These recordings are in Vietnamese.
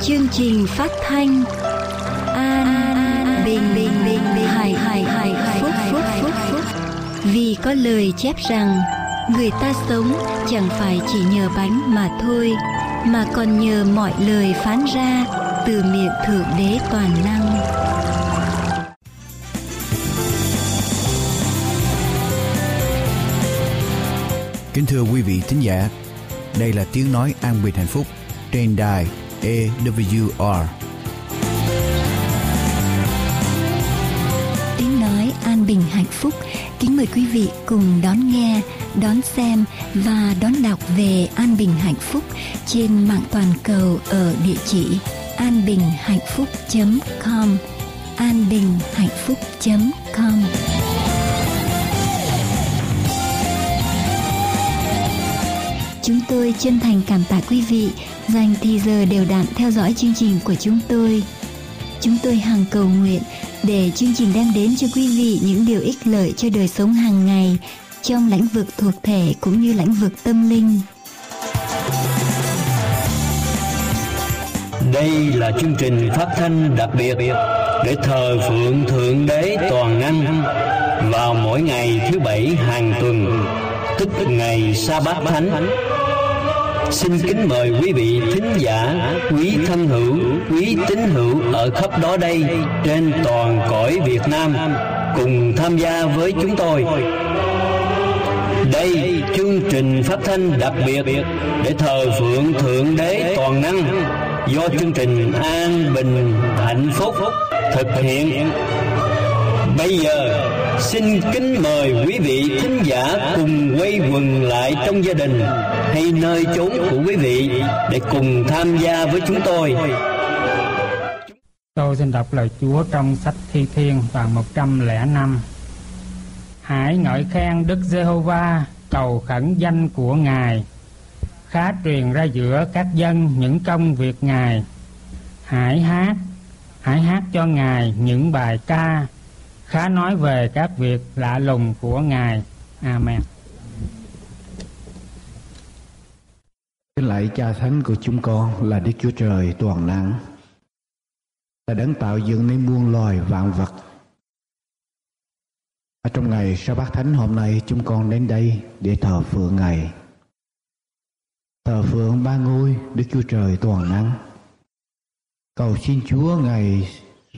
chương trình phát thanh an bình bình bình bình hải hải hải phúc phúc phúc phúc. Vì có lời chép rằng người ta sống chẳng phải chỉ nhờ bánh mà thôi mà còn nhờ mọi lời phán ra từ miệng thượng đế toàn năng. Kính thưa quý vị thính giả, đây là tiếng nói an bình hạnh phúc trên đài AWR. Tiếng nói an bình hạnh phúc. Kính mời quý vị cùng đón nghe, đón xem và đón đọc về an bình hạnh phúc trên mạng toàn cầu ở địa chỉ anbinhhạnhphúc.com anbinhhạnhphúc.com Chúng tôi chân thành cảm tạ quý vị dành thì giờ đều đặn theo dõi chương trình của chúng tôi. Chúng tôi hằng cầu nguyện để chương trình đem đến cho quý vị những điều ích lợi cho đời sống hàng ngày trong lĩnh vực thuộc thể cũng như lĩnh vực tâm linh. Đây là chương trình phát thanh đặc biệt để thờ phượng Thượng Đế Toàn Năng vào mỗi ngày thứ bảy hàng tuần, tức ngày Sa Bát Thánh Xin kính mời quý vị thính giả, quý thân hữu, quý tín hữu ở khắp đó đây trên toàn cõi Việt Nam cùng tham gia với chúng tôi. Đây chương trình phát thanh đặc biệt để thờ phượng Thượng Đế Toàn Năng do chương trình An Bình Hạnh Phúc thực hiện. Bây giờ xin kính mời quý vị thính giả cùng quay quần lại trong gia đình hay nơi chốn của quý vị để cùng tham gia với chúng tôi. Tôi xin đọc lời Chúa trong sách Thi Thiên đoạn 105. Hãy ngợi khen Đức Giê-hô-va, cầu khẩn danh của Ngài. Khá truyền ra giữa các dân những công việc Ngài. Hãy hát, hãy hát cho Ngài những bài ca. Khá nói về các việc lạ lùng của Ngài. Amen. Kính lạy cha thánh của chúng con là Đức Chúa Trời toàn năng, Ta đấng tạo dựng nên muôn loài vạn vật. Ở trong ngày sa bát thánh hôm nay chúng con đến đây để thờ phượng Ngài. Thờ phượng ba ngôi Đức Chúa Trời toàn năng. Cầu xin Chúa Ngài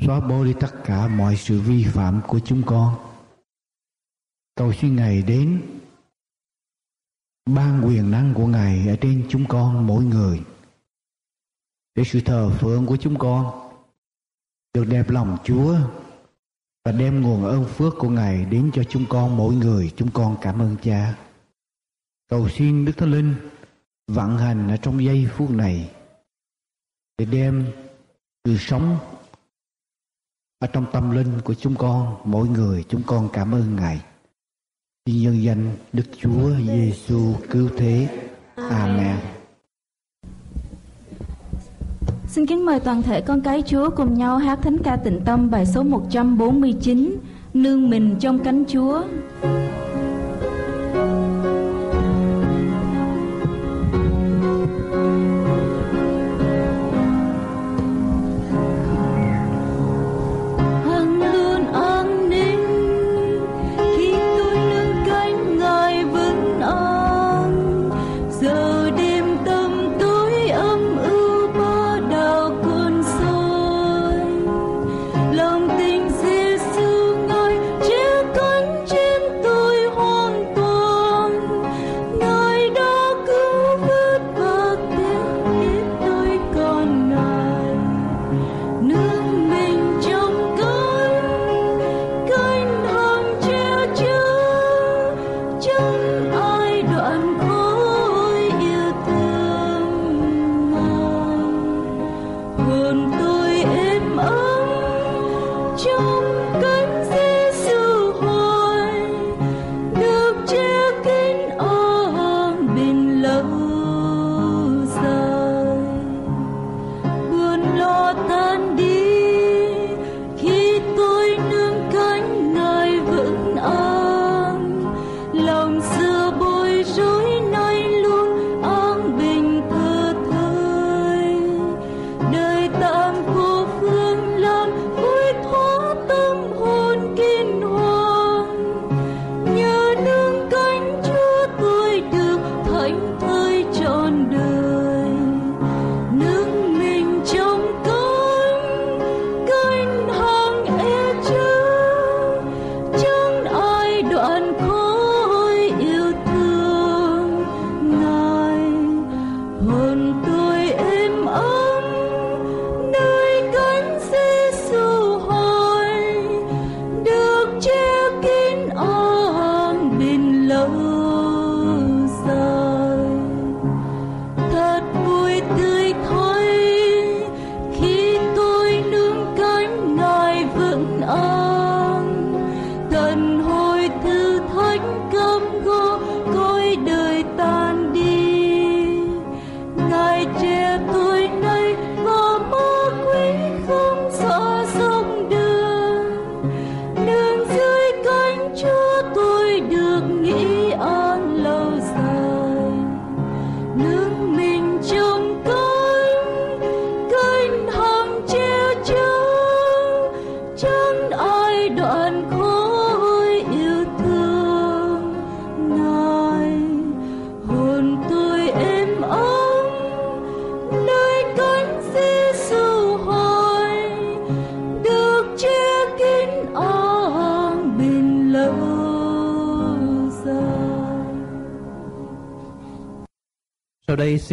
xóa bỏ đi tất cả mọi sự vi phạm của chúng con. Cầu xin Ngài đến ban quyền năng của Ngài ở trên chúng con mỗi người để sự thờ phượng của chúng con được đẹp lòng Chúa và đem nguồn ơn phước của Ngài đến cho chúng con mỗi người. Chúng con cảm ơn Cha. Cầu xin Đức Thánh Linh vận hành ở trong giây phút này để đem sự sống ở trong tâm linh của chúng con mỗi người, chúng con cảm ơn ngài nhân danh Đức Chúa Giêsu cứu thế. Amen. Xin kính mời toàn thể con cái Chúa cùng nhau hát thánh ca tịnh tâm bài số 149 Nương mình trong cánh Chúa. Chúa.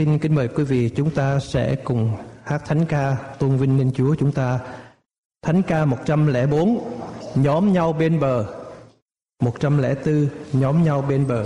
Xin kính mời quý vị chúng ta sẽ cùng hát thánh ca tôn vinh linh Chúa chúng ta. Thánh ca 104 nhóm nhau bên bờ 104 nhóm nhau bên bờ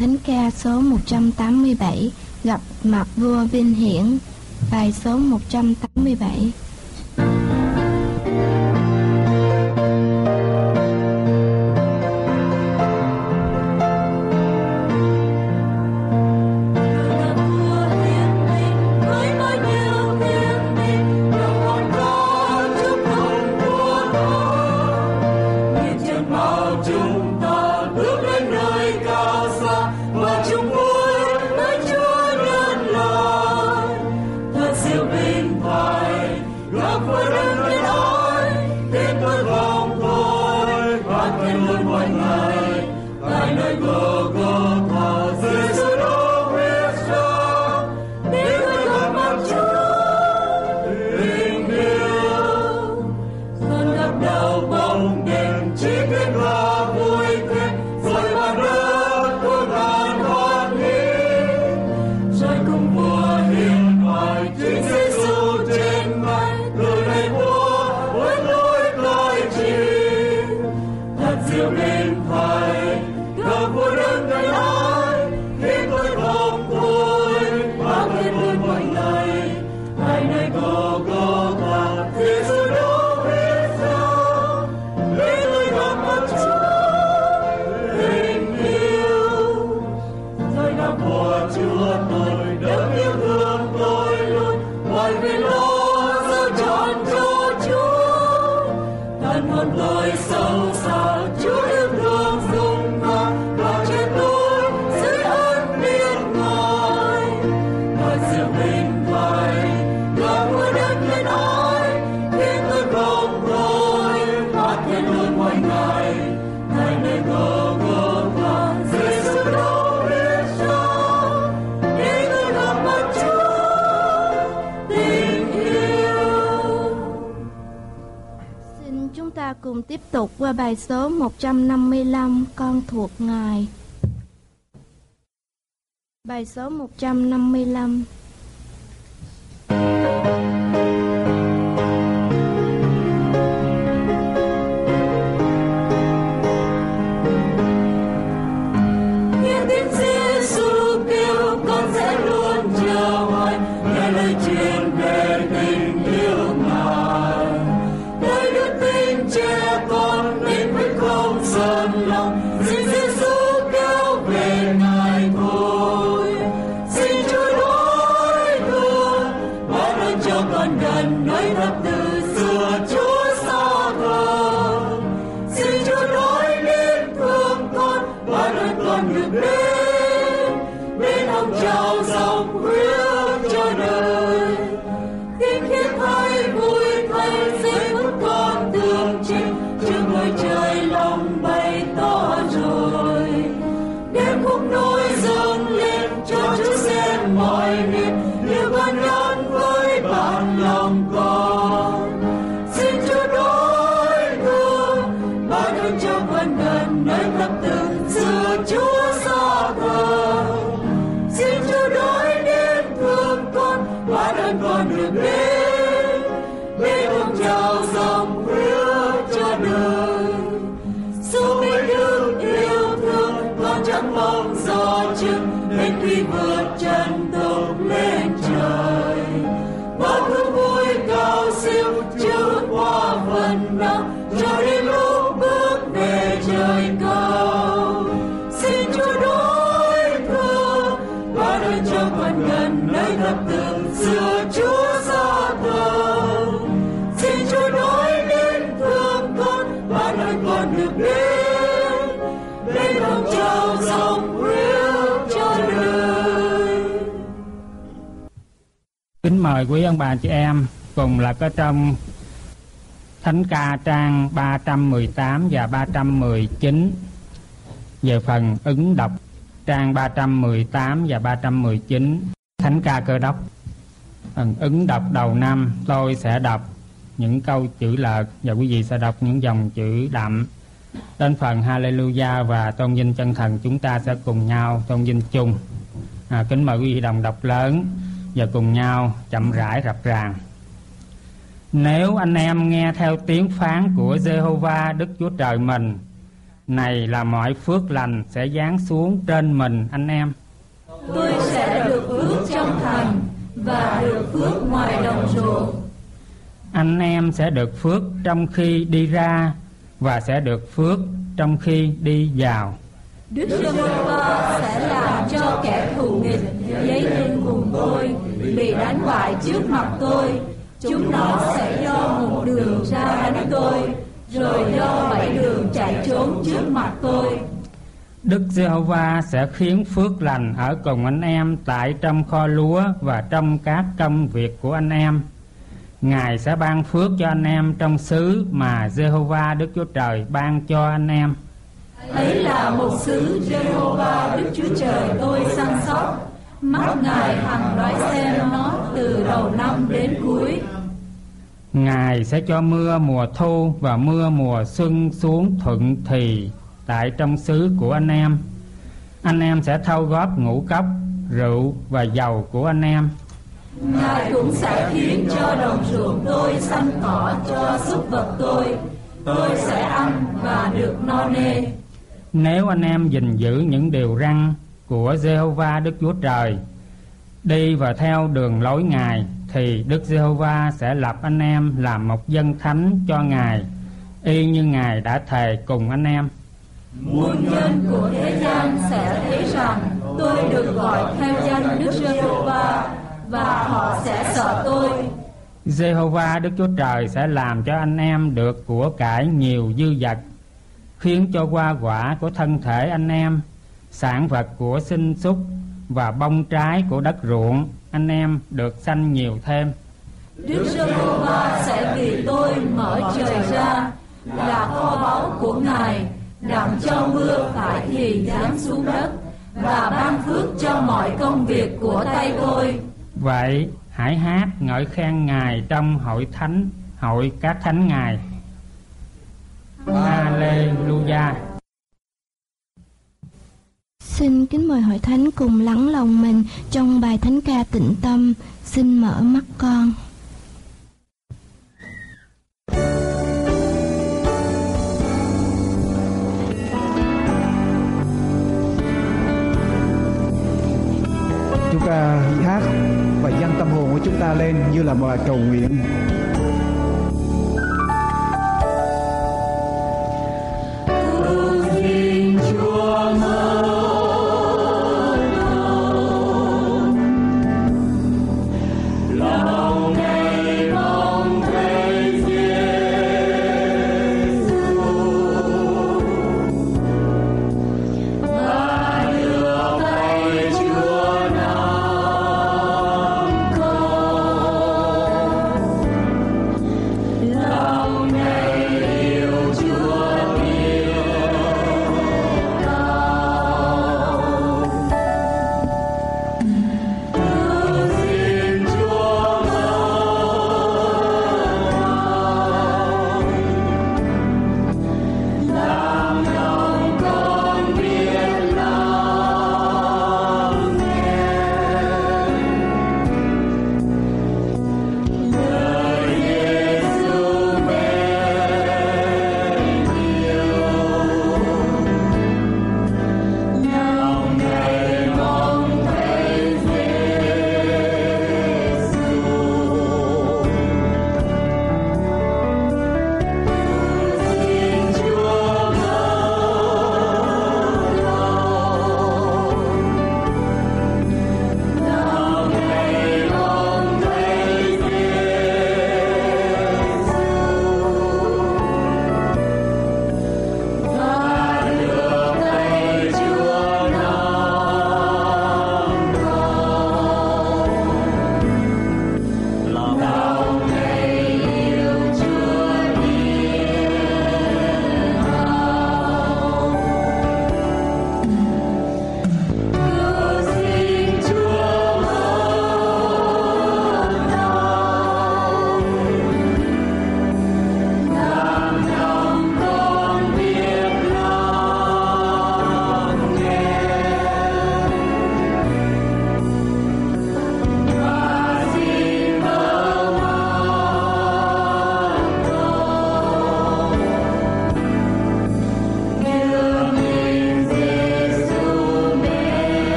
thánh ca số 187 gặp mặt vua Vinh Hiển, bài số 187. Một lời sâu tiếp tục qua bài số 155 con thuộc Ngài. Bài số 155 mời quý ông bà chị em cùng là có trong Thánh ca trang 318 và 319 về phần ứng đọc trang 318 và 319 Thánh ca cơ đốc. Phần ứng đọc đầu năm tôi sẽ đọc những câu chữ lợt và quý vị sẽ đọc những dòng chữ đậm. Đến phần Hallelujah và tôn vinh chân thần chúng ta sẽ cùng nhau tôn vinh chung. À, kính mời quý vị đồng đọc lớn và cùng nhau chậm rãi rập ràng. Nếu anh em nghe theo tiếng phán của Jehovah Đức Chúa Trời mình này là mọi phước lành sẽ giáng xuống trên mình anh em. Tôi sẽ được phước trong thành và được phước ngoài đồng ruộng. Anh em sẽ được phước trong khi đi ra và sẽ được phước trong khi đi vào. Đức Giê-hô-va sẽ làm cho kẻ thù nghịch dấy lên cùng tôi bị đánh bại trước mặt tôi chúng nó sẽ do một đường ra đánh tôi rồi do bảy đường chạy trốn trước mặt tôi Đức Giê-hô-va sẽ khiến phước lành ở cùng anh em tại trong kho lúa và trong các công việc của anh em. Ngài sẽ ban phước cho anh em trong xứ mà Giê-hô-va Đức Chúa Trời ban cho anh em. Ấy là một xứ Giê-hô-va Đức Chúa Trời tôi săn sóc, mắt Ngài hằng đoái xem nó từ đầu năm đến cuối. Ngài sẽ cho mưa mùa thu và mưa mùa xuân xuống thuận thì tại trong xứ của anh em. Anh em sẽ thâu góp ngũ cốc, rượu và dầu của anh em. Ngài cũng sẽ khiến cho đồng ruộng tôi xanh cỏ cho súc vật tôi. Tôi sẽ ăn và được no nê. Nếu anh em gìn giữ những điều răn của Jehovah Đức Chúa Trời, đi và theo đường lối Ngài, thì Đức Giê-hô-va sẽ lập anh em làm một dân thánh cho Ngài, y như Ngài đã thề cùng anh em. Muôn nhân của thế gian sẽ thấy rằng tôi được gọi theo danh Đức Giê-hô-va và họ sẽ sợ tôi. Giê-hô-va Đức Chúa Trời sẽ làm cho anh em được của cải nhiều dư vật, khiến cho hoa quả của thân thể anh em, sản vật của sinh súc và bông trái của đất ruộng anh em được sanh nhiều thêm. Đức Giê-hô-va sẽ vì tôi mở trời ra là kho báu của Ngài, đặng cho mưa phải thì giáng xuống đất và ban phước cho mọi công việc của tay tôi. Vậy hãy hát ngợi khen Ngài trong hội thánh, hội các thánh Ngài. Alleluia. Xin kính mời hội thánh cùng lắng lòng mình trong bài thánh ca tịnh tâm. Xin mở mắt con. chúng ta hát và dâng tâm hồn của chúng ta lên như là một bài cầu nguyện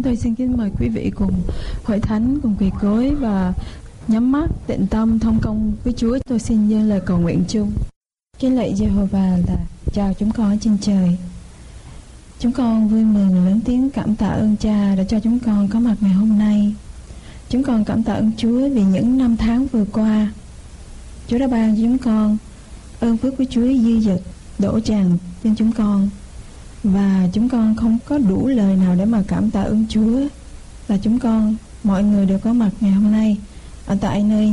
chúng tôi xin kính mời quý vị cùng hội thánh, cùng quỳ gối và nhắm mắt tịnh tâm thông công với Chúa. Tôi xin dâng lời cầu nguyện chung. Kính lạy Jehovah là chào chúng con ở trên trời. Chúng con vui mừng lớn tiếng cảm tạ ơn Cha đã cho chúng con có mặt ngày hôm nay. Chúng con cảm tạ ơn Chúa vì những năm tháng vừa qua. Chúa đã ban cho chúng con ơn phước của Chúa dư dật, đổ tràn trên chúng con và chúng con không có đủ lời nào để mà cảm tạ ơn Chúa là chúng con, mọi người đều có mặt ngày hôm nay ở tại nơi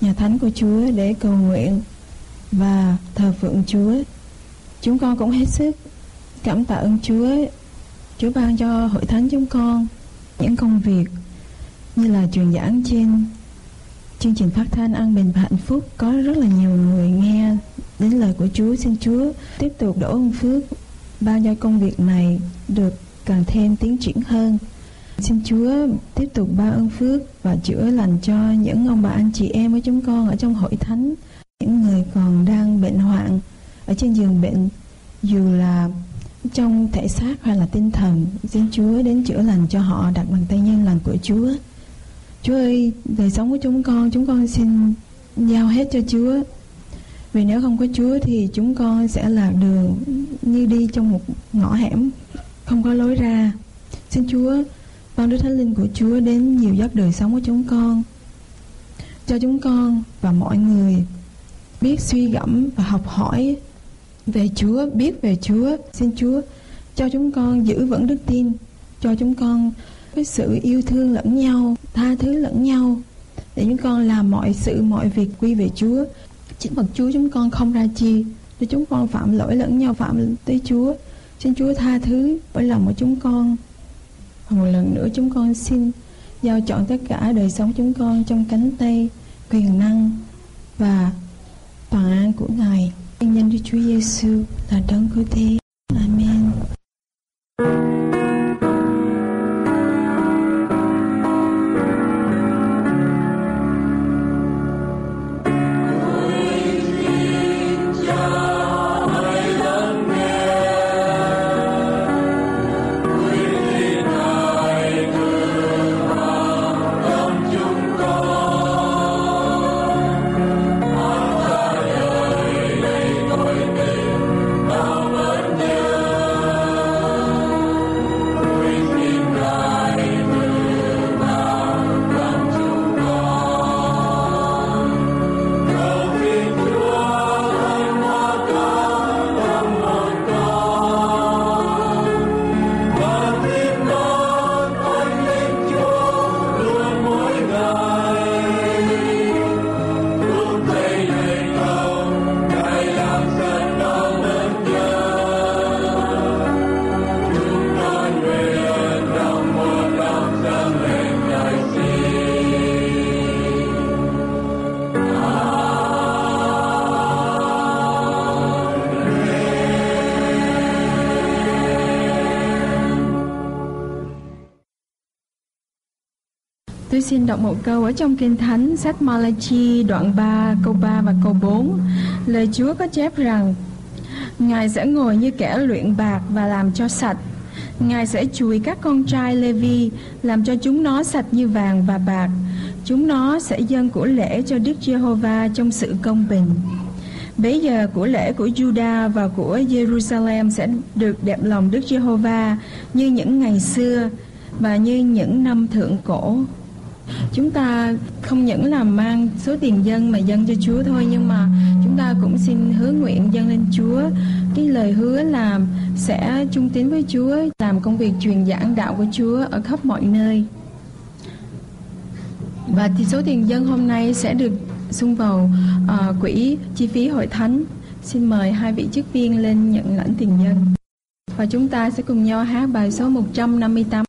nhà thánh của Chúa để cầu nguyện và thờ phượng Chúa. Chúng con cũng hết sức cảm tạ ơn Chúa. Chúa ban cho hội thánh chúng con những công việc như là truyền giảng trên chương trình phát thanh an bình và hạnh phúc có rất là nhiều người nghe đến lời của Chúa xin Chúa tiếp tục đổ ơn phước bao nhiêu công việc này được càng thêm tiến triển hơn. Xin Chúa tiếp tục ban ơn phước và chữa lành cho những ông bà anh chị em của chúng con ở trong hội thánh. Những người còn đang bệnh hoạn ở trên giường bệnh, dù là trong thể xác hay là tinh thần, xin Chúa đến chữa lành cho họ, đặt bàn tay nhân lành của Chúa. Chúa ơi, đời sống của chúng con chúng con xin giao hết cho Chúa vì nếu không có Chúa thì chúng con sẽ lạc đường như đi trong một ngõ hẻm không có lối ra xin Chúa ban Đức Thánh Linh của Chúa đến nhiều giấc đời sống của chúng con cho chúng con và mọi người biết suy gẫm và học hỏi về Chúa, biết về Chúa. Xin Chúa cho chúng con giữ vững đức tin, cho chúng con cái sự yêu thương lẫn nhau, tha thứ lẫn nhau để chúng con làm mọi sự, mọi việc quy về Chúa. Chính bậc Chúa chúng con không ra chi để chúng con phạm lỗi lẫn nhau, phạm tới Chúa. Xin Chúa tha thứ bởi lòng của chúng con. và một lần nữa chúng con xin giao chọn tất cả đời sống chúng con trong cánh tay, quyền năng và toàn an của Ngài. Nhân Đức Chúa Giêsu là đấng cứu thế. Xin đọc một câu ở trong Kinh Thánh, sách Malachi, đoạn 3 câu 3 và câu 4. Lời Chúa có chép rằng, Ngài sẽ ngồi như kẻ luyện bạc và làm cho sạch. Ngài sẽ chùi các con trai Levi làm cho chúng nó sạch như vàng và bạc. Chúng nó sẽ dâng của lễ cho Đức Giê-hô-va trong sự công bình. Bây giờ của lễ của Juda và của Jerusalem sẽ được đẹp lòng Đức Giê-hô-va như những ngày xưa và như những năm thượng cổ chúng ta không những là mang số tiền dân mà dân cho Chúa thôi nhưng mà chúng ta cũng xin hứa nguyện dâng lên Chúa. Cái lời hứa là sẽ trung tín với Chúa làm công việc truyền giảng đạo của Chúa ở khắp mọi nơi. Và thì số tiền dân hôm nay sẽ được xung vào uh, quỹ chi phí hội thánh. Xin mời hai vị chức viên lên nhận lãnh tiền dân. Và chúng ta sẽ cùng nhau hát bài số 158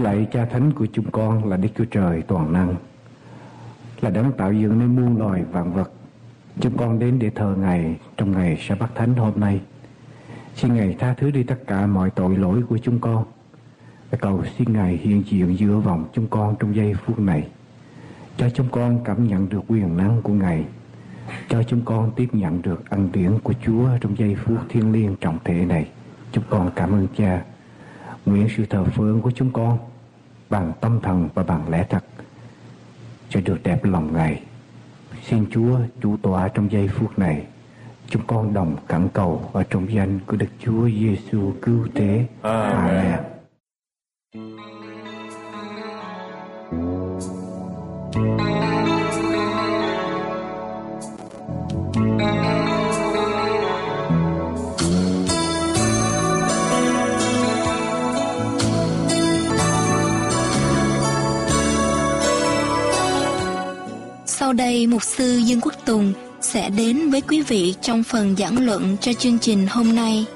lạy cha thánh của chúng con là Đức Chúa Trời toàn năng, là đấng tạo dựng nên muôn loài vạn vật. Chúng con đến để thờ Ngài trong ngày sa bát thánh hôm nay. Xin Ngài tha thứ đi tất cả mọi tội lỗi của chúng con. Và cầu xin Ngài hiện diện giữa vòng chúng con trong giây phút này. Cho chúng con cảm nhận được quyền năng của Ngài. Cho chúng con tiếp nhận được ân điển của Chúa trong giây phút thiêng liêng trọng thể này. Chúng con cảm ơn Cha. Nguyện sự thờ phượng của chúng con bằng tâm thần và bằng lẽ thật cho được đẹp lòng Ngài. Xin Chúa chủ tọa trong giây phút này. Chúng con đồng cẩn cầu ở trong danh của Đức Chúa Giêsu cứu thế. Amen. Sau đây mục sư Dương Quốc Tùng sẽ đến với quý vị trong phần giảng luận cho chương trình hôm nay.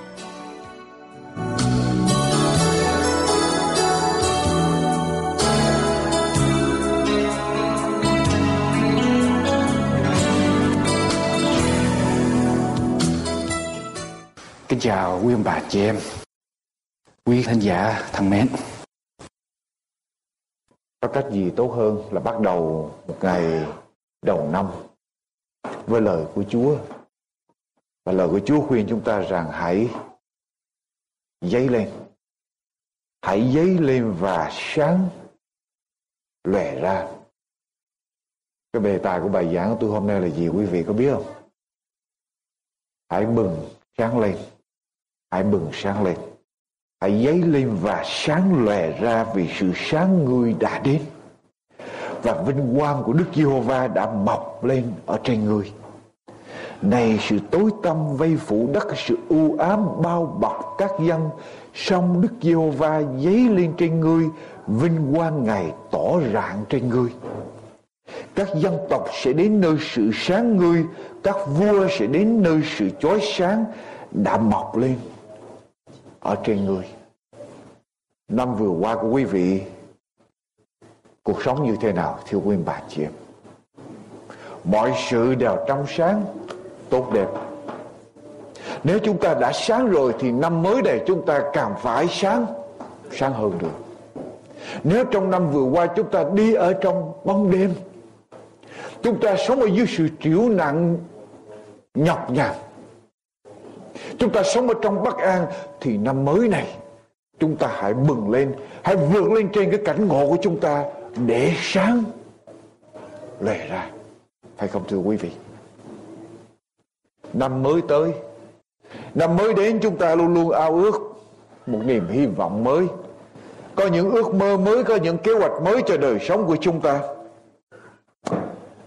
Kính chào quý ông bà chị em, quý khán giả thân mến. Có cách gì tốt hơn là bắt đầu một ngày đầu năm với lời của Chúa. Và lời của Chúa khuyên chúng ta rằng hãy dấy lên. Hãy dấy lên và sáng lòe ra. Cái đề tài của bài giảng của tôi hôm nay là gì quý vị có biết không? Hãy bừng sáng lên. Hãy bừng sáng lên. Hãy dấy lên và sáng lòe ra vì sự sáng ngươi đã đến. Và vinh quang của Đức Giê-hô-va đã mọc lên ở trên ngươi. Này sự tối tăm vây phủ đất sự u ám bao bọc các dân song Đức Giê-hô-va dấy lên trên ngươi vinh quang Ngài tỏ rạng trên ngươi. Các dân tộc sẽ đến nơi sự sáng ngươi, các vua sẽ đến nơi sự chói sáng đã mọc lên ở trên người. Năm vừa qua của quý vị cuộc sống như thế nào thưa quý bà chị em? Mọi sự đều trong sáng, tốt đẹp. Nếu chúng ta đã sáng rồi thì năm mới này chúng ta càng phải sáng, sáng hơn được. Nếu trong năm vừa qua chúng ta đi ở trong bóng đêm, chúng ta sống ở dưới sự chịu nặng nhọc nhằn chúng ta sống ở trong bất an thì năm mới này chúng ta hãy bừng lên hãy vượt lên trên cái cảnh ngộ của chúng ta để sáng lòe ra. Phải không thưa quý vị? Năm mới tới, năm mới đến chúng ta luôn luôn ao ước một niềm hy vọng mới. Có những ước mơ mới, có những kế hoạch mới cho đời sống của chúng ta.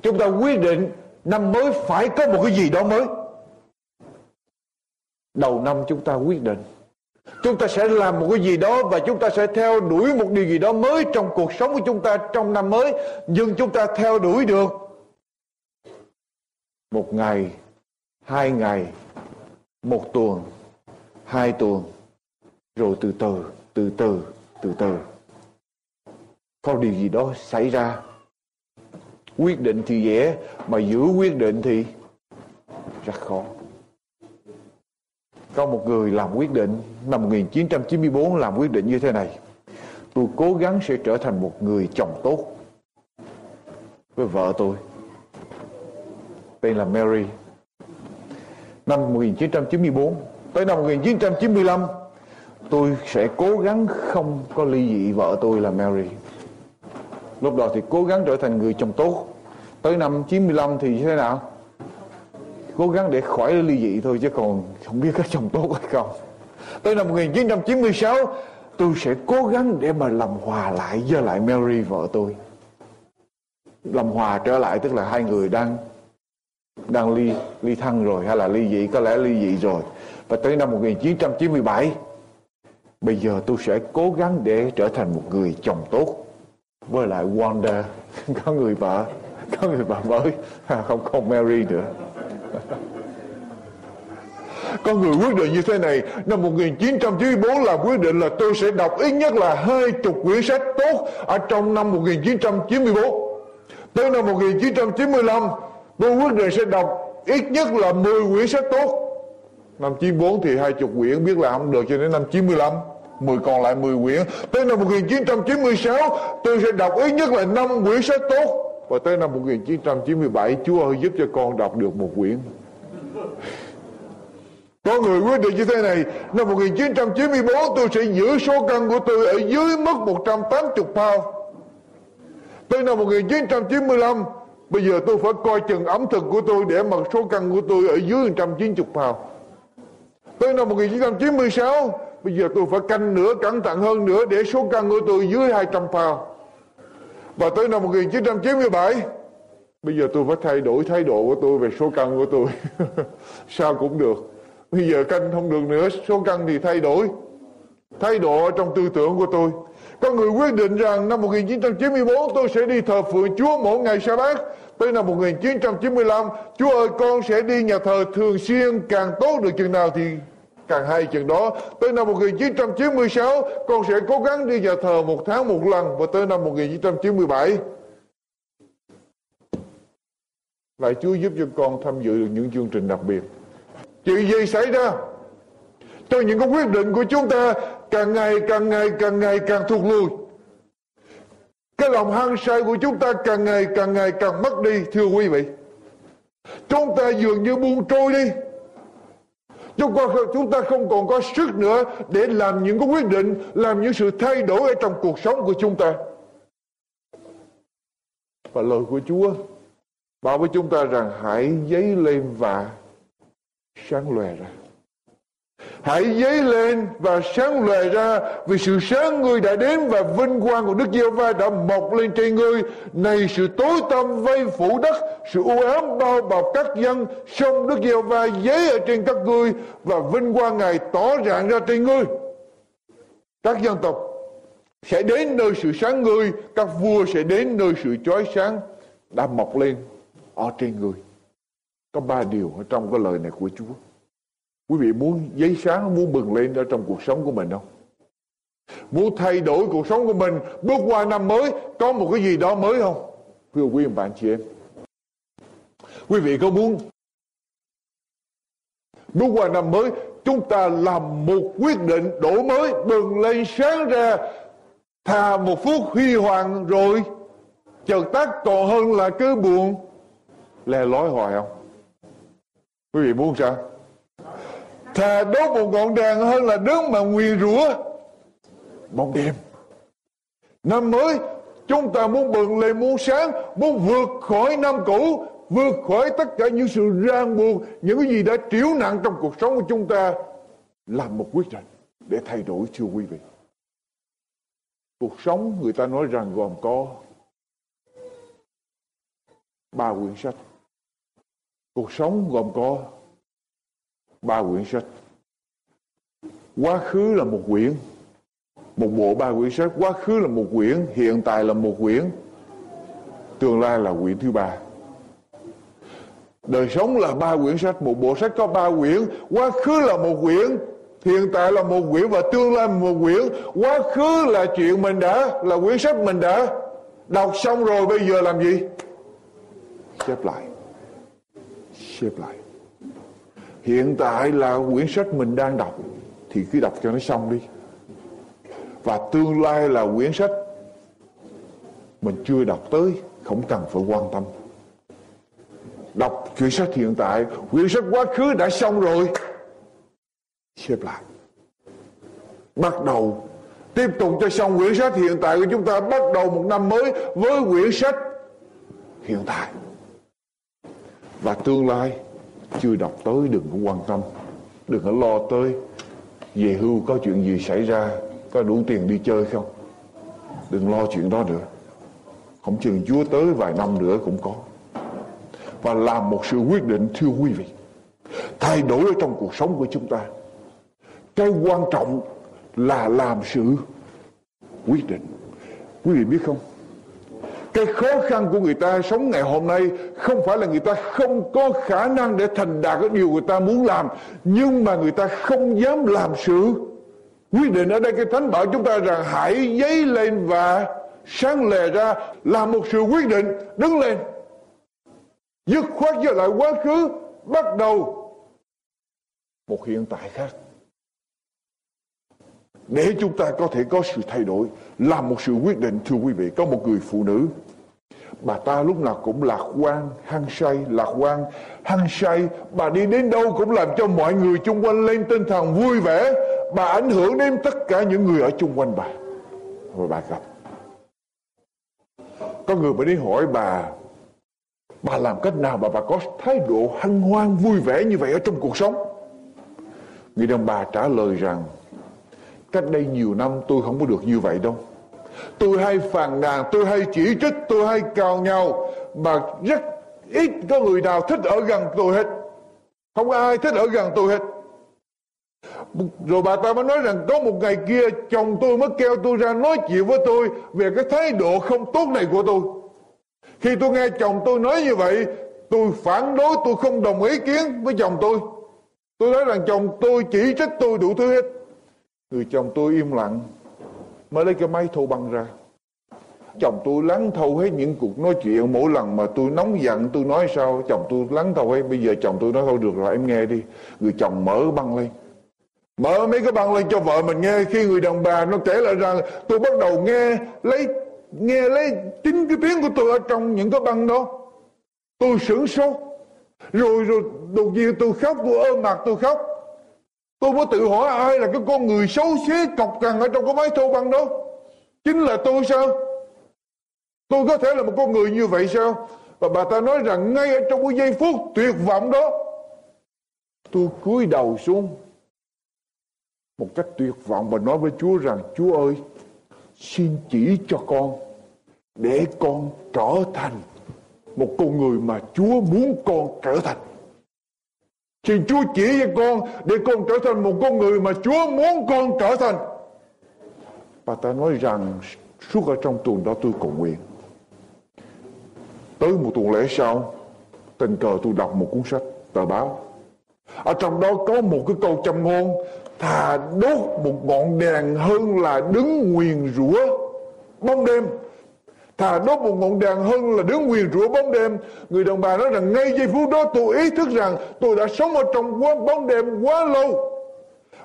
Chúng ta quyết định năm mới phải có một cái gì đó mới. Đầu năm chúng ta quyết định chúng ta sẽ làm một cái gì đó và chúng ta sẽ theo đuổi một điều gì đó mới trong cuộc sống của chúng ta trong năm mới. Nhưng chúng ta theo đuổi được một ngày, hai ngày, một tuần, hai tuần, rồi từ từ từ từ từ từ. Có điều gì đó xảy ra, quyết định thì dễ, mà giữ quyết định thì rất khó có một người làm quyết định năm 1994 làm quyết định như thế này. Tôi cố gắng sẽ trở thành một người chồng tốt với vợ tôi. Tên là Mary. Năm 1994 tới năm 1995 tôi sẽ cố gắng không có ly dị vợ tôi là Mary. Lúc đó thì cố gắng trở thành người chồng tốt. Tới năm 95 thì như thế nào? Cố gắng để khỏi ly dị thôi chứ còn không biết có chồng tốt hay không. Tới năm 1996 tôi sẽ cố gắng để mà làm hòa lại với lại Mary vợ tôi. Làm hòa trở lại tức là hai người đang đang ly ly thân rồi hay là ly dị, có lẽ ly dị rồi. Và tới năm 1997 bây giờ tôi sẽ cố gắng để trở thành một người chồng tốt. Với lại Wanda, có người vợ có người vợ mới, không còn Mary nữa con người quyết định như thế này, Năm 1994 là quyết định là tôi sẽ đọc ít nhất là hai chục quyển sách tốt Ở trong năm 1994 Tới năm 1995 Tôi quyết định sẽ đọc ít nhất là 10 quyển sách tốt. Năm 94 thì hai chục quyển, biết là không được cho đến năm 95 10 còn lại 10 quyển. Tới năm 1996 tôi sẽ đọc ít nhất là 5 quyển sách tốt. Và tới năm 1997 Chúa ơi giúp cho con đọc được một quyển. Có người quyết định như thế này, Năm 1994 tôi sẽ giữ số cân của tôi Ở dưới mức 180 pound. Tới năm 1995 Bây giờ tôi phải coi chừng ẩm thực của tôi Để mà số cân của tôi ở dưới 190 pound. Tới năm 1996 Bây giờ tôi phải canh nữa cẩn thận hơn nữa Để số cân của tôi dưới 200 pound. Và tới năm 1997 Bây giờ tôi phải thay đổi thái độ của tôi Về số căn của tôi. Sao cũng được. Bây giờ canh không được nữa, Số căn thì thay đổi. Thay đổi trong tư tưởng của tôi. Có người quyết định rằng năm 1994 tôi sẽ đi thờ phượng Chúa mỗi ngày sa bát. Tới năm 1995 Chúa ơi, con sẽ đi nhà thờ thường xuyên, Càng tốt được chừng nào thì càng hay chừng đó, Tới năm 1996 Con sẽ cố gắng đi nhà thờ một tháng một lần, Và tới năm 1997 Lại Chúa giúp cho con tham dự được những chương trình đặc biệt. Chuyện gì xảy ra? Cho những cái quyết định của chúng ta, càng ngày càng ngày càng ngày, càng thụt lùi. Cái lòng hăng say của chúng ta càng ngày càng ngày, càng mất đi, thưa quý vị. Chúng ta dường như buông trôi đi chúng ta, chúng ta không còn có sức nữa để làm những cái quyết định làm những sự thay đổi ở trong cuộc sống của chúng ta. Và lời của Chúa bảo với chúng ta rằng hãy dấy lên và sáng lòe ra. Hãy dấy lên và sáng lòe ra vì sự sáng ngươi đã đến và vinh quang của Đức Giêsu va đã mọc lên trên ngươi. Này sự tối tăm vây phủ đất, sự u ám bao bọc các dân, sông Đức Giêsu va dấy ở trên các ngươi và vinh quang Ngài tỏ rạng ra trên ngươi. Các dân tộc sẽ đến nơi sự sáng ngươi, các vua sẽ đến nơi sự chói sáng đã mọc lên ở trên ngươi. Có ba điều ở trong cái lời này của Chúa. Quý vị muốn giấy sáng, muốn bừng lên ở trong cuộc sống của mình không? Muốn thay đổi cuộc sống của mình, bước qua năm mới, có một cái gì đó mới không? Thưa quý vị bạn chị em. Quý vị có muốn bước qua năm mới, chúng ta làm một quyết định đổi mới, bừng lên sáng ra, thà một phút huy hoàng rồi, chợt tắt còn hơn là cứ buồn, lè lói hoài không? Quý vị muốn sao? Thà đốt một ngọn đèn hơn là đứng mà nguyền rủa. Bóng đêm, năm mới, chúng ta muốn bừng lên muốn sáng, muốn vượt khỏi năm cũ, vượt khỏi tất cả những sự ràng buộc, những cái gì đã triểu nặng trong cuộc sống của chúng ta. Làm một quyết định để thay đổi, thưa quý vị. Cuộc sống, người ta nói rằng gồm có ba quyển sách. Cuộc sống gồm có ba quyển sách. Quá khứ là một quyển, một bộ ba quyển sách. Quá khứ là một quyển, hiện tại là một quyển, tương lai là quyển thứ ba. Đời sống là ba quyển sách, một bộ sách có ba quyển. Quá khứ là một quyển, hiện tại là một quyển và tương lai là một quyển. Quá khứ là chuyện mình đã, là quyển sách mình đã đọc xong rồi, bây giờ làm gì? Xếp lại. Xếp lại hiện tại là quyển sách mình đang đọc, thì cứ đọc cho nó xong đi. Và tương lai là quyển sách mình chưa đọc tới, không cần phải quan tâm. Đọc quyển sách hiện tại, quyển sách quá khứ đã xong rồi. Xếp lại. Bắt đầu. Tiếp tục cho xong quyển sách hiện tại của chúng ta, bắt đầu một năm mới với quyển sách hiện tại. Và tương lai chưa đọc tới, đừng có quan tâm. Đừng có lo tới. Về hưu có chuyện gì xảy ra, có đủ tiền đi chơi không? Đừng lo chuyện đó nữa. Không chừng chúa tới vài năm nữa cũng có. Và làm một sự quyết định, thưa quý vị, thay đổi ở trong cuộc sống của chúng ta. Cái quan trọng là làm sự quyết định. Quý vị biết không? Cái khó khăn của người ta sống ngày hôm nay không phải là người ta không có khả năng để thành đạt cái điều người ta muốn làm, nhưng mà người ta không dám làm sự. Quyết định ở đây cái thánh bảo chúng ta rằng hãy dấy lên và sáng lè ra, làm một sự quyết định, đứng lên. Dứt khoát trở lại quá khứ, bắt đầu một hiện tại khác. Để chúng ta có thể có sự thay đổi, làm một sự quyết định, thưa quý vị, có một người phụ nữ bà ta lúc nào cũng lạc quan, hăng say, lạc quan. Hăng say, bà đi đến đâu cũng làm cho mọi người chung quanh lên tinh thần vui vẻ. Bà ảnh hưởng đến tất cả những người ở chung quanh bà. Rồi bà gặp. Có người mới đi hỏi bà bà làm cách nào mà bà có thái độ hăng hoan, vui vẻ như vậy ở trong cuộc sống? Người đàn bà trả lời rằng, cách đây nhiều năm tôi không có được như vậy đâu tôi hay phàn nàn, tôi hay chỉ trích, tôi hay cào nhau, mà rất ít có người nào thích ở gần tôi hết. Không ai thích ở gần tôi hết. Rồi bà ta mới nói rằng có một ngày kia chồng tôi mới kêu tôi ra nói chuyện với tôi về cái thái độ không tốt này của tôi. Khi tôi nghe chồng tôi nói như vậy, tôi phản đối, tôi không đồng ý kiến với chồng tôi. Tôi nói rằng chồng tôi chỉ trích tôi đủ thứ hết. Người chồng tôi im lặng mới lấy cái máy thâu băng ra. Chồng tôi lắng thâu hết những cuộc nói chuyện mỗi lần mà tôi nóng giận, tôi nói sao? Chồng tôi lắng thâu hết, bây giờ chồng tôi nói thôi, được rồi, em nghe đi. Người chồng mở băng lên. Mở mấy cái băng lên cho vợ mình nghe, Khi người đàn bà nó kể lại rằng Tôi bắt đầu nghe lấy nghe lấy chính cái tiếng của tôi ở trong những cái băng đó. Tôi sửng sốt. Rồi rồi đột nhiên tôi khóc, Tôi ôm mặt, tôi khóc. Tôi mới tự hỏi ai là cái con người xấu xí cọc cằn ở trong cái máy thô băng đó. Chính là tôi sao? Tôi có thể là một con người như vậy sao? Và bà ta nói rằng ngay ở trong cái giây phút tuyệt vọng đó, Tôi cúi đầu xuống Một cách tuyệt vọng và nói với Chúa rằng, Chúa ơi, Xin chỉ cho con Để con trở thành Một con người mà Chúa muốn con trở thành. Xin Chúa chỉ cho con Để con trở thành một con người mà Chúa muốn con trở thành. Bà ta nói rằng, Suốt ở trong tuần đó tôi cầu nguyện. Tới một tuần lễ sau, Tình cờ tôi đọc một cuốn sách Tờ báo. Ở trong đó có một cái câu châm ngôn, Thà đốt một ngọn đèn hơn là đứng nguyền rủa bóng đêm. Thà đốt một ngọn đèn hơn là đứng nguyền rủa bóng đêm Người đàn bà nói rằng ngay giây phút đó tôi ý thức rằng Tôi đã sống ở trong bóng đêm quá lâu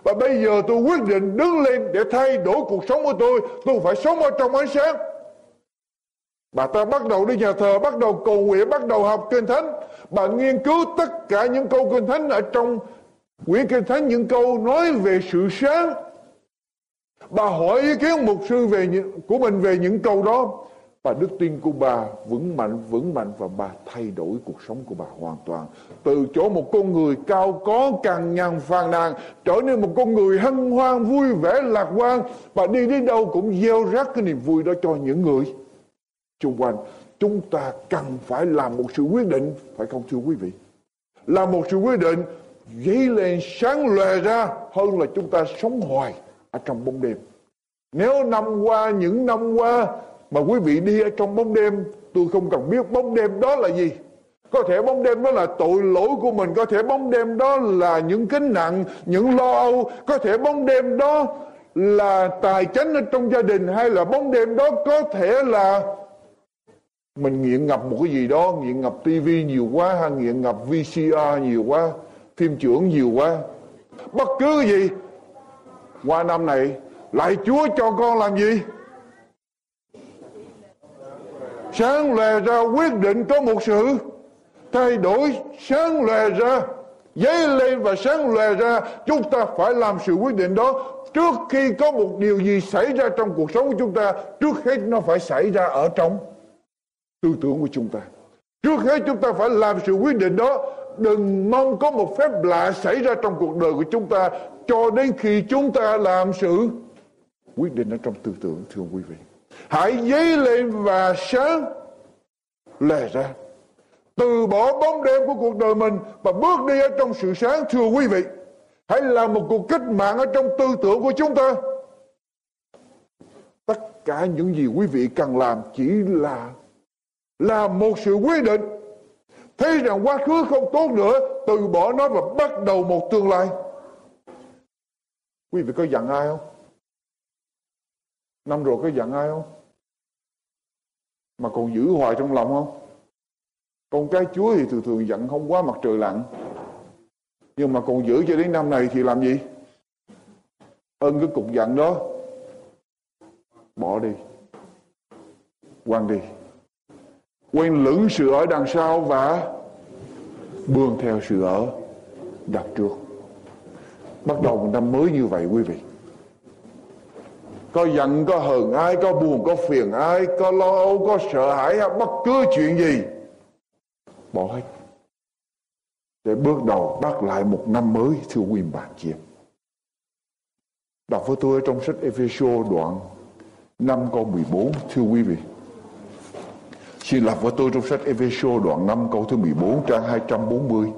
Và bây giờ tôi quyết định đứng lên để thay đổi cuộc sống của tôi Tôi phải sống ở trong ánh sáng Bà ta bắt đầu đi nhà thờ, bắt đầu cầu nguyện, bắt đầu học kinh thánh. Bà nghiên cứu tất cả những câu kinh thánh ở trong quyển kinh thánh, những câu nói về sự sáng. Bà hỏi ý kiến mục sư về của mình về những câu đó. Và đức tin của bà vững mạnh, vững mạnh và bà thay đổi cuộc sống của bà hoàn toàn. Từ chỗ một con người cao có, càng nhằn phàn nàn, trở nên một con người hân hoan, vui vẻ, lạc quan. Bà đi đến đâu cũng gieo rắc cái niềm vui đó cho những người xung quanh chúng ta cần phải làm một sự quyết định phải không thưa quý vị làm một sự quyết định dấy lên sáng lòe ra hơn là chúng ta sống hoài ở trong bóng đêm nếu năm qua những năm qua mà quý vị đi ở trong bóng đêm, tôi không cần biết bóng đêm đó là gì. Có thể bóng đêm đó là tội lỗi của mình, có thể bóng đêm đó là những kính nặng, những lo âu, có thể bóng đêm đó là tài chánh ở trong gia đình, hay là bóng đêm đó có thể là mình nghiện ngập một cái gì đó, nghiện ngập tivi nhiều quá hay nghiện ngập VCR nhiều quá, phim trưởng nhiều quá. Bất cứ cái gì, qua năm này, lại Chúa cho con làm gì? Sáng lè ra quyết định có một sự thay đổi. Sáng lè ra dấy lên và sáng lè ra, chúng ta phải làm sự quyết định đó. Trước khi có một điều gì xảy ra trong cuộc sống của chúng ta, trước hết nó phải xảy ra ở trong tư tưởng của chúng ta. Trước hết chúng ta phải làm sự quyết định đó. Đừng mong có một phép lạ xảy ra trong cuộc đời của chúng ta cho đến khi chúng ta làm sự quyết định ở trong tư tưởng, thưa quý vị hãy dấy lên và sáng lè ra. Từ bỏ bóng đêm của cuộc đời mình và bước đi ở trong sự sáng, thưa quý vị. Hãy làm một cuộc cách mạng ở trong tư tưởng của chúng ta. Tất cả những gì quý vị cần làm chỉ là là một sự quyết định. Thấy rằng quá khứ không tốt nữa, từ bỏ nó và bắt đầu một tương lai. Quý vị có giận ai không? Năm rồi có giận ai không? Mà còn giữ hoài trong lòng không? Con cái chúa thì thường thường giận không quá mặt trời lặn. Nhưng mà còn giữ cho đến năm này thì làm gì? Ơn cái cục giận đó, bỏ đi. Quăng đi. Quen lững sự ở đằng sau và bươn theo sự ở đặt trước. Bắt đầu một năm mới như vậy, quý vị có giận, có hờn ai, có buồn, có phiền ai, có lo âu, có sợ hãi bất cứ chuyện gì bỏ hết để bước đầu bắt lại một năm mới, thưa quý bạn chị em đọc với tôi trong sách Ephesos đoạn 5 câu 14 thưa quý vị Xin lập với tôi trong sách Ephesos đoạn 5 câu thứ 14 trang 240.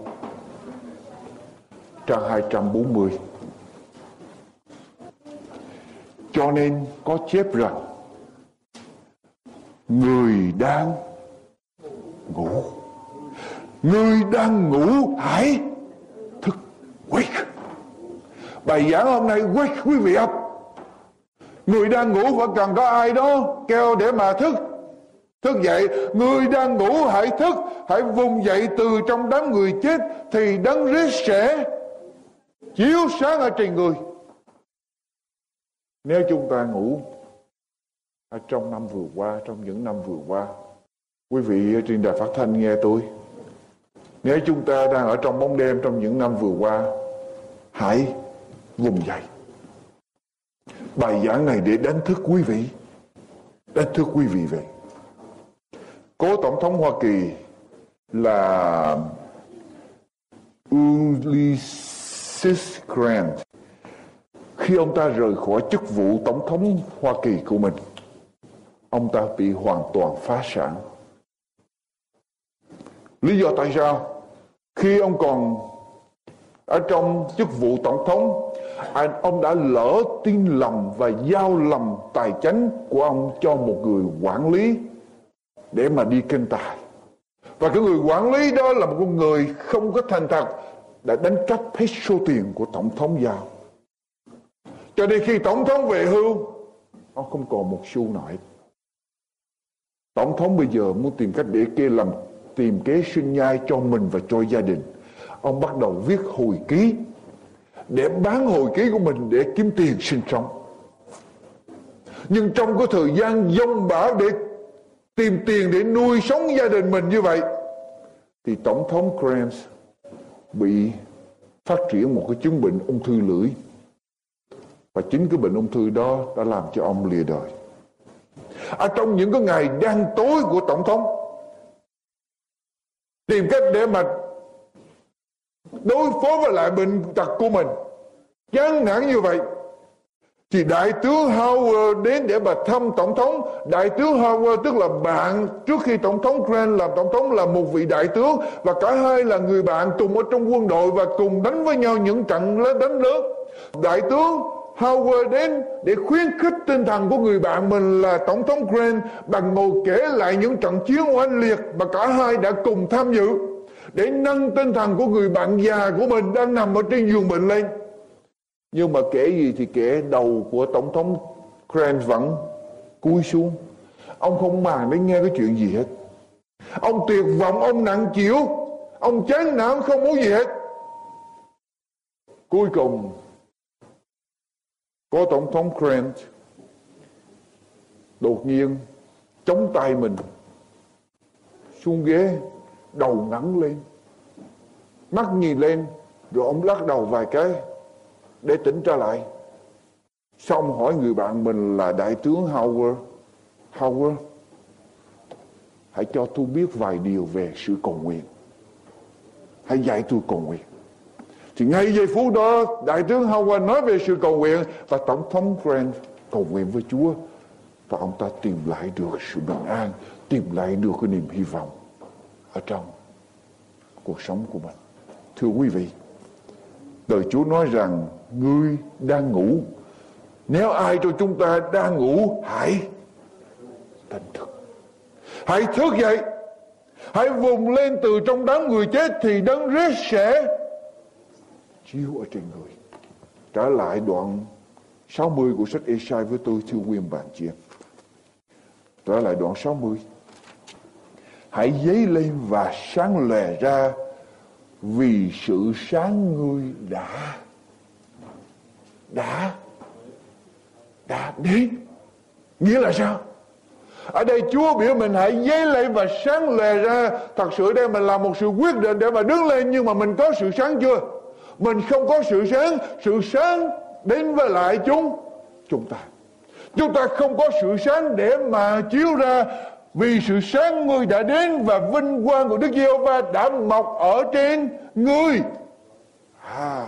Trang 240. Cho nên có chép rằng Người đang ngủ. Người đang ngủ hãy thức wake. Bài giảng hôm nay wake quý vị up. Người đang ngủ phải cần có ai đó kêu để mà thức. Thức dậy, người đang ngủ hãy thức, hãy vùng dậy từ trong đám người chết, thì đấng rít sẽ chiếu sáng ở trên người nếu chúng ta ngủ ở trong năm vừa qua, trong những năm vừa qua, quý vị trên đài phát thanh nghe tôi. Nếu chúng ta đang ở trong bóng đêm trong những năm vừa qua, hãy vùng dậy. Bài giảng này để đánh thức quý vị, đánh thức quý vị về. Cố tổng thống hoa kỳ là Ulysses Grant khi ông ta rời khỏi chức vụ tổng thống Hoa Kỳ của mình, ông ta bị hoàn toàn phá sản. Lý do tại sao? Khi ông còn ở trong chức vụ tổng thống, anh, ông đã lỡ tin lầm và giao lầm tài chính của ông cho một người quản lý để mà đi kinh tài. Và cái người quản lý đó là một con người không có thành thật, đã đánh cắp hết số tiền của tổng thống giao cho đến khi tổng thống về hưu, nó không còn một xu nào tổng thống bây giờ muốn tìm cách để kia làm tìm kế sinh nhai cho mình và cho gia đình. Ông bắt đầu viết hồi ký, để bán hồi ký của mình để kiếm tiền sinh sống. Nhưng trong cái thời gian dông bão để tìm tiền để nuôi sống gia đình mình như vậy, thì tổng thống Grant bị phát triển một cái chứng bệnh ung thư lưỡi và chính cái bệnh ung thư đó đã làm cho ông lìa đời. Ở trong những cái ngày đang tối của tổng thống, tìm cách để mà đối phó với lại bệnh tật của mình. Chán nản như vậy, thì đại tướng Howard đến để mà thăm tổng thống. Đại tướng Howard tức là bạn trước khi tổng thống Grant làm tổng thống là một vị đại tướng. Và cả hai là người bạn cùng ở trong quân đội và cùng đánh với nhau những trận lớn đánh lớn. Đại tướng Howard đến để khuyến khích tinh thần của người bạn mình là Tổng thống Grant bằng ngồi kể lại những trận chiến oanh liệt mà cả hai đã cùng tham dự để nâng tinh thần của người bạn già của mình đang nằm ở trên giường bệnh lên. Nhưng mà kể gì thì kể đầu của Tổng thống Grant vẫn cúi xuống. Ông không màng đến nghe cái chuyện gì hết. Ông tuyệt vọng, ông nặng chịu, ông chán nản không muốn gì hết. Cuối cùng có tổng thống Grant đột nhiên chống tay mình xuống ghế, đầu ngắn lên, mắt nhìn lên, rồi ông lắc đầu vài cái để tỉnh trở lại. Xong hỏi người bạn mình là đại tướng Howard Howard, hãy cho tôi biết vài điều về sự cầu nguyện. Hãy dạy tôi cầu nguyện thì ngay giây phút đó, đại tướng Howard nói về sự cầu nguyện và tổng thống Grant cầu nguyện với Chúa. Và ông ta tìm lại được sự bình an, tìm lại được cái niềm hy vọng ở trong cuộc sống của mình. Thưa quý vị, đời Chúa nói rằng, ngươi đang ngủ. Nếu ai trong chúng ta đang ngủ, hãy tỉnh thức. Hãy thức dậy. Hãy vùng lên từ trong đám người chết thì đấng rết sẽ chiếu ở trên người. Trở lại đoạn 60 của sách Esai với tôi, thưa quyền bạn chị em trở lại đoạn 60 hãy dấy lên và sáng lè ra vì sự sáng ngươi đã đã đã đến. Nghĩa là sao? Ở đây Chúa biểu mình hãy dấy lên và sáng lè ra. Thật sự đây mình làm một sự quyết định để mà đứng lên, Nhưng mà mình có sự sáng chưa? Mình không có sự sáng sự sáng đến với lại chúng chúng ta chúng ta không có sự sáng để mà chiếu ra vì sự sáng ngươi đã đến và vinh quang của Đức Giê-hô-va đã mọc ở trên ngươi. À,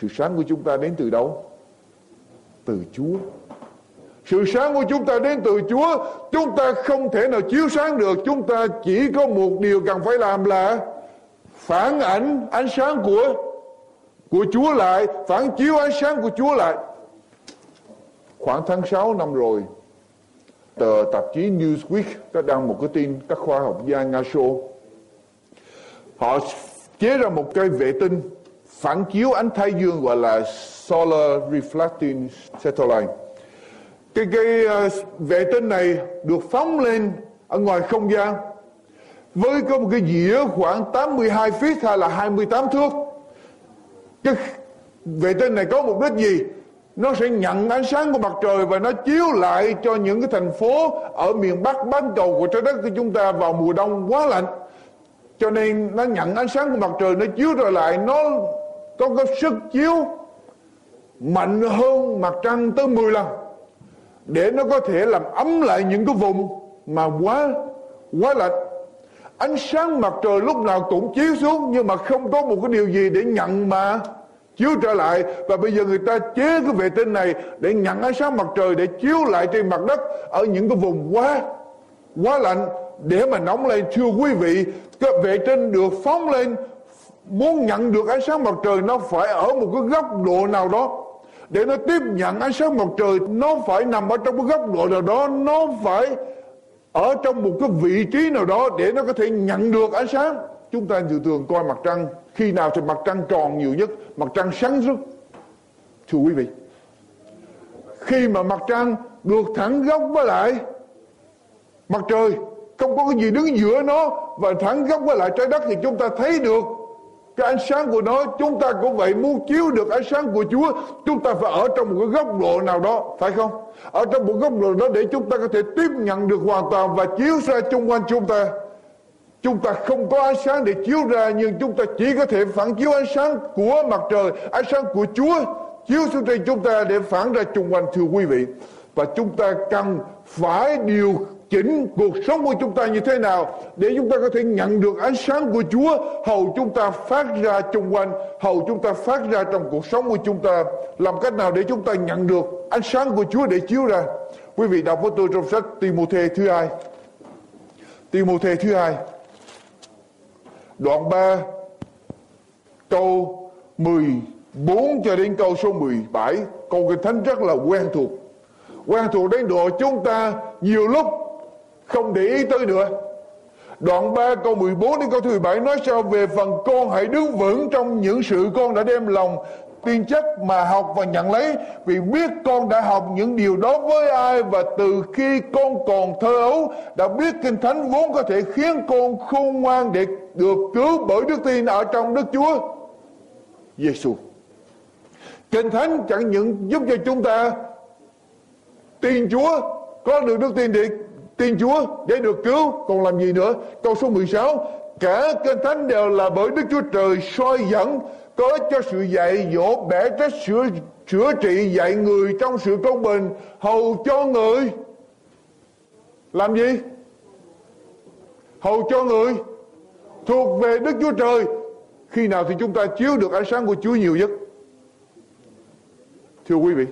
sự sáng của chúng ta đến từ đâu? Từ Chúa. Sự sáng của chúng ta đến từ Chúa, chúng ta không thể nào chiếu sáng được, chúng ta chỉ có một điều cần phải làm là phản ảnh ánh sáng của của Chúa lại, phản chiếu ánh sáng của Chúa lại. Khoảng tháng 6 năm rồi, tờ tạp chí Newsweek có đăng một cái tin các khoa học gia Nga Xô. Họ chế ra một cây vệ tinh phản chiếu ánh thái dương gọi là Solar Reflecting Satellite. Cái, cái uh, vệ tinh này được phóng lên ở ngoài không gian với có một cái dĩa khoảng 82 feet hay là 28 thước cái vệ tinh này có mục đích gì? Nó sẽ nhận ánh sáng của mặt trời và nó chiếu lại cho những cái thành phố ở miền Bắc bán cầu của trái đất của chúng ta vào mùa đông quá lạnh. Cho nên nó nhận ánh sáng của mặt trời, nó chiếu trở lại, nó có cái sức chiếu mạnh hơn mặt trăng tới 10 lần để nó có thể làm ấm lại những cái vùng mà quá quá lạnh ánh sáng mặt trời lúc nào cũng chiếu xuống, nhưng mà không có một cái điều gì để nhận mà. Chiếu trở lại, và bây giờ người ta chế cái vệ tinh này để nhận ánh sáng mặt trời để chiếu lại trên mặt đất ở những cái vùng quá quá lạnh. Để mà nóng lên, thưa quý vị, cái vệ tinh được phóng lên, muốn nhận được ánh sáng mặt trời, nó phải ở một cái góc độ nào đó. Để nó tiếp nhận ánh sáng mặt trời, nó phải nằm ở trong cái góc độ nào đó, nó phải ở trong một cái vị trí nào đó để nó có thể nhận được ánh sáng, chúng ta dự thường coi mặt trăng. Khi nào thì mặt trăng tròn nhiều nhất, mặt trăng sáng nhất thưa quý vị, khi mà mặt trăng được thẳng góc với lại mặt trời, không có cái gì đứng giữa nó và thẳng góc với lại trái đất, thì chúng ta thấy được cái ánh sáng của nó, chúng ta cũng vậy, muốn chiếu được ánh sáng của Chúa, chúng ta phải ở trong một cái góc độ nào đó, phải không? Ở trong một góc độ đó để chúng ta có thể tiếp nhận được hoàn toàn và chiếu ra chung quanh chúng ta. Chúng ta không có ánh sáng để chiếu ra, nhưng chúng ta chỉ có thể phản chiếu ánh sáng của mặt trời, ánh sáng của Chúa chiếu xuống trên chúng ta để phản ra chung quanh, thưa quý vị. Và chúng ta cần phải điều chỉnh cuộc sống của chúng ta như thế nào để chúng ta có thể nhận được ánh sáng của Chúa. Hầu chúng ta phát ra chung quanh, hầu chúng ta phát ra trong cuộc sống của chúng ta. Làm cách nào để chúng ta nhận được ánh sáng của Chúa để chiếu ra? Quý vị đọc với tôi trong sách Timothée thứ hai. Timothée thứ hai. Đoạn 3 câu 14 cho đến câu số 17 câu kinh thánh rất là quen thuộc. Quen thuộc đến độ chúng ta nhiều lúc không để ý tới nữa Đoạn 3 câu 14 đến câu thứ 17 nói sao về phần con hãy đứng vững trong những sự con đã đem lòng tiên chất mà học và nhận lấy, vì biết con đã học những điều đó với ai và từ khi con còn thơ ấu, đã biết kinh thánh vốn có thể khiến con khôn ngoan để được cứu bởi đức tin ở trong Đức Chúa Giêsu. Kinh thánh chẳng những giúp cho chúng ta tin Chúa, có được đức tin để tin Chúa, để được cứu. Còn làm gì nữa? Câu số 16 cả kinh thánh đều là bởi Đức Chúa Trời soi dẫn, có cho sự dạy dỗ bẻ trách, sửa sửa trị, dạy người trong sự công bình. Hầu cho người. Làm gì? Hầu cho người. Thuộc về Đức Chúa Trời. Khi nào thì chúng ta chiếu được ánh sáng của Chúa nhiều nhất? Thưa quý vị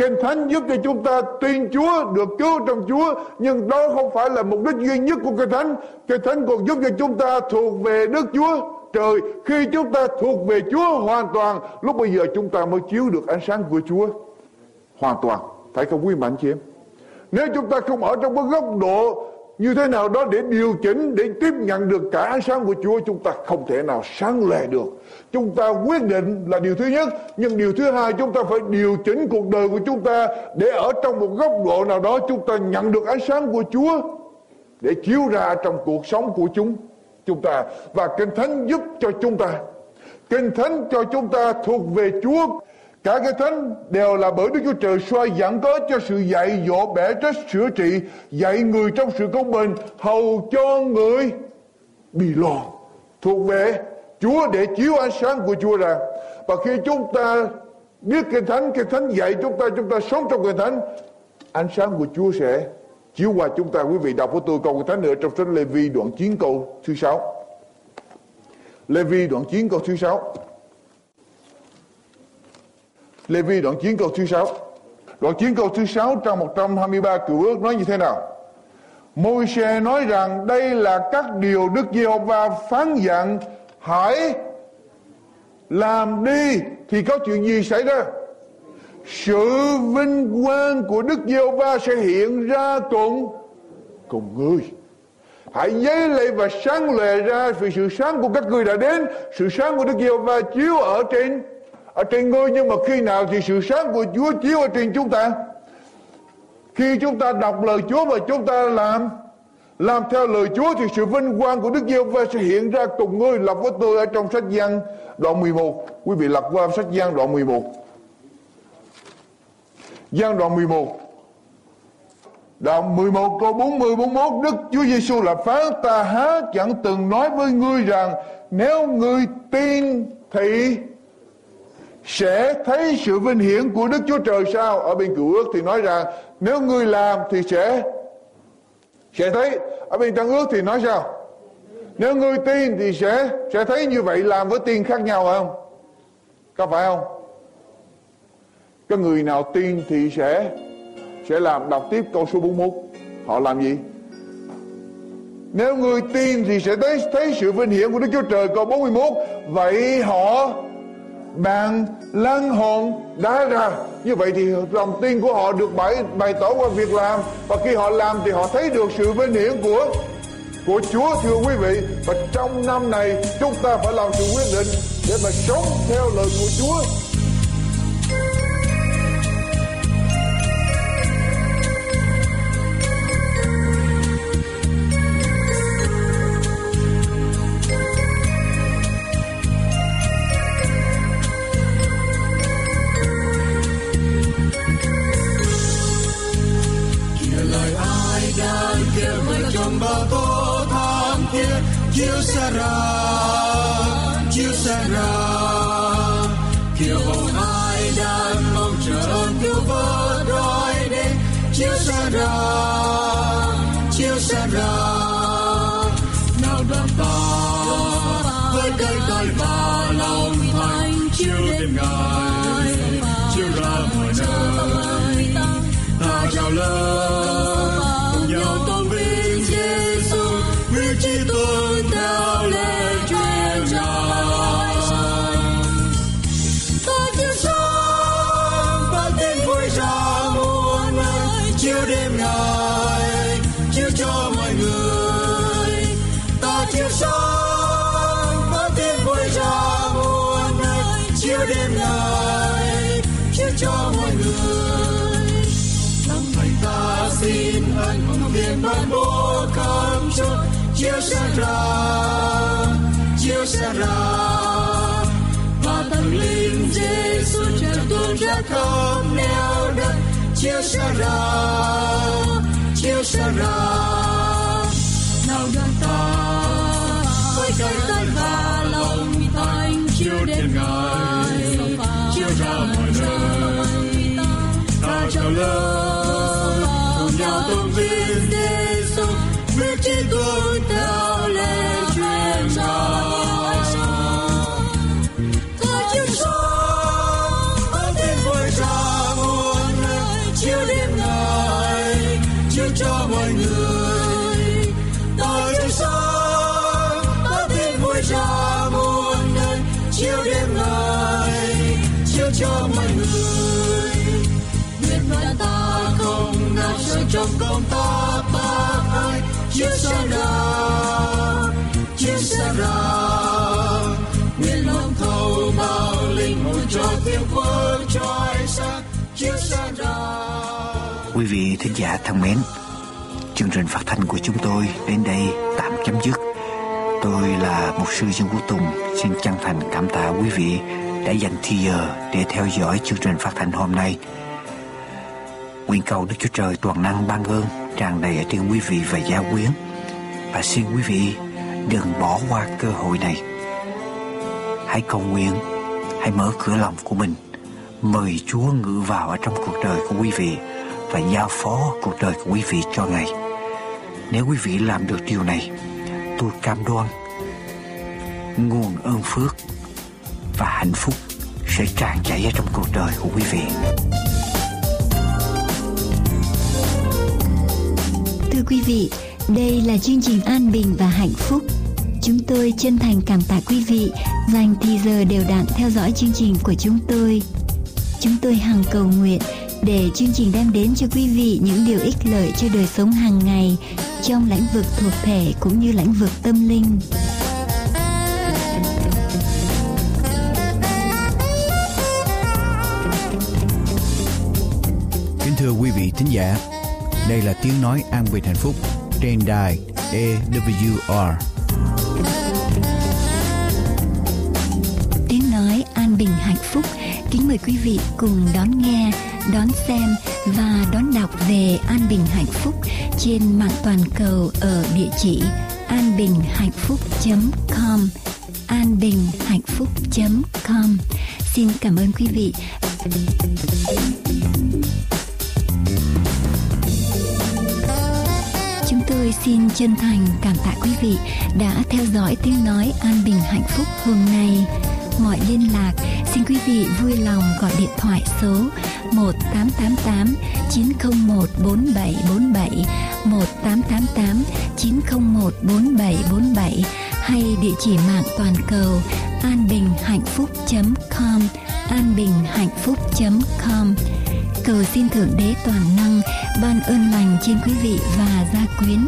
Kinh Thánh giúp cho chúng ta tin Chúa, được cứu trong Chúa. Nhưng đó không phải là mục đích duy nhất của Kinh Thánh. Kinh Thánh còn giúp cho chúng ta thuộc về Đức Chúa trời. Khi chúng ta thuộc về Chúa hoàn toàn, lúc bây giờ chúng ta mới chiếu được ánh sáng của Chúa. Hoàn toàn. Phải không quý mạnh chị em? Nếu chúng ta không ở trong cái góc độ như thế nào đó để điều chỉnh, để tiếp nhận được cả ánh sáng của Chúa, chúng ta không thể nào sáng lè được. Chúng ta quyết định là điều thứ nhất, nhưng điều thứ hai, chúng ta phải điều chỉnh cuộc đời của chúng ta để ở trong một góc độ nào đó chúng ta nhận được ánh sáng của Chúa để chiếu ra trong cuộc sống của chúng chúng ta. Và kinh thánh giúp cho chúng ta, kinh thánh cho chúng ta thuộc về Chúa Cả cái thánh đều là bởi Đức Chúa Trời soi dẫn có cho sự dạy dỗ bẻ trách sửa trị, dạy người trong sự công bình, hầu cho người bị loạn thuộc về Chúa để chiếu ánh sáng của Chúa ra. Và khi chúng ta biết cái thánh, cái thánh dạy chúng ta, chúng ta sống trong cái thánh, ánh sáng của Chúa sẽ chiếu qua chúng ta. Quý vị đọc với tôi câu cái thánh nữa trong sách Lê Vi đoạn 9 câu thứ 6. Lê Vi đoạn 9 câu thứ 6. Lê Vi đoạn 9 câu thứ 6. Đoạn 9 câu thứ 6 trong 123 cựu ước nói như thế nào? Môi xe nói rằng đây là các điều Đức Giê-hô-va phán dặn hãy làm đi thì có chuyện gì xảy ra? Sự vinh quang của Đức Giê-hô-va sẽ hiện ra cùng cùng ngươi. Hãy giấy lấy và sáng lòe ra vì sự sáng của các ngươi đã đến, sự sáng của Đức Giê-hô-va chiếu ở trên ở trên ngươi, nhưng mà khi nào thì sự sáng của Chúa chiếu ở trên chúng ta khi chúng ta đọc lời Chúa và chúng ta làm làm theo lời Chúa thì sự vinh quang của Đức giê va sẽ hiện ra cùng ngươi lập với tôi ở trong sách Giăng, đoạn 11. Quý vị lật qua sách Giăng, đoạn 11. Giăng đoạn 11. Đoạn 11 câu 40 41 Đức Chúa Giêsu là phán ta há chẳng từng nói với ngươi rằng, nếu ngươi tin thì sẽ thấy sự vinh hiển của Đức Chúa Trời sao? Ở bên cựu ước thì nói rằng, nếu ngươi làm thì sẽ sẽ thấy. Ở bên tân ước thì nói sao? Nếu ngươi tin thì sẽ sẽ thấy như vậy, làm với tin khác nhau không? Có phải không? Cái người nào tin thì sẽ sẽ làm đọc tiếp câu số 41. Họ làm gì? Nếu người tin thì sẽ thấy thấy sự vinh hiển của Đức Chúa Trời câu 41 Vậy họ bạn lăn hồn đá ra. Như vậy thì lòng tin của họ được bày, bày tỏ qua việc làm. Và khi họ làm thì họ thấy được sự vinh hiển của của Chúa thưa quý vị. Và trong năm này chúng ta phải làm sự quyết định để mà sống theo lời của Chúa. Ra, chiếu ra. Và tâm linh Giêsu trở tuôn ra khắp nẻo đất chiếu ra, chiếu xa ra. Nào đoàn ta, với cây và lòng thành chiếu đến ngài. Chiếu ra mọi nơi, ta chào lớn cùng nhau tôn vinh trong công ta ba ơi Chúa sáng ra Chúa sáng ra nguyện lòng thầu bao linh hồn cho tiếng quân trói sáng Chúa sáng ra Quý vị thính giả thân mến, chương trình phát thanh của chúng tôi đến đây tạm chấm dứt. Tôi là mục sư Dương Quốc Tùng, xin chân thành cảm tạ quý vị đã dành thi giờ để theo dõi chương trình phát thanh hôm nay. Nguyện cầu Đức Chúa Trời toàn năng ban ơn tràn đầy ở trên quý vị và gia quyến. Và xin quý vị đừng bỏ qua cơ hội này. Hãy cầu nguyện, hãy mở cửa lòng của mình, mời Chúa ngự vào ở trong cuộc đời của quý vị và giao phó cuộc đời của quý vị cho Ngài. Nếu quý vị làm được điều này, tôi cam đoan nguồn ơn phước và hạnh phúc sẽ tràn chảy ở trong cuộc đời của quý vị. Thưa quý vị, đây là chương trình An Bình và Hạnh Phúc. Chúng tôi chân thành cảm tạ quý vị dành thì giờ đều đặn theo dõi chương trình của chúng tôi. Chúng tôi hằng cầu nguyện để chương trình đem đến cho quý vị những điều ích lợi cho đời sống hàng ngày trong lĩnh vực thuộc thể cũng như lĩnh vực tâm linh. Kính thưa quý vị thính giả, đây là tiếng nói an bình hạnh phúc. Trên đài awr tiếng nói an bình hạnh phúc. Kính mời quý vị cùng đón nghe, đón xem và đón đọc về an bình hạnh phúc trên mạng toàn cầu ở địa chỉ an bình hạnh phúc com. an bình hạnh phúc com. Xin cảm ơn quý vị tôi xin chân thành cảm tạ quý vị đã theo dõi tiếng nói an bình hạnh phúc hôm nay. Mọi liên lạc, xin quý vị vui lòng gọi điện thoại số 1888 901 4747 1888 901 4747 hay địa chỉ mạng toàn cầu an bình hạnh phúc com, an bình hạnh phúc com cầu xin thượng đế toàn năng ban ơn lành trên quý vị và gia quyến.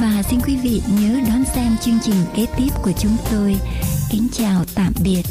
Và xin quý vị nhớ đón xem chương trình kế tiếp của chúng tôi. Kính chào tạm biệt.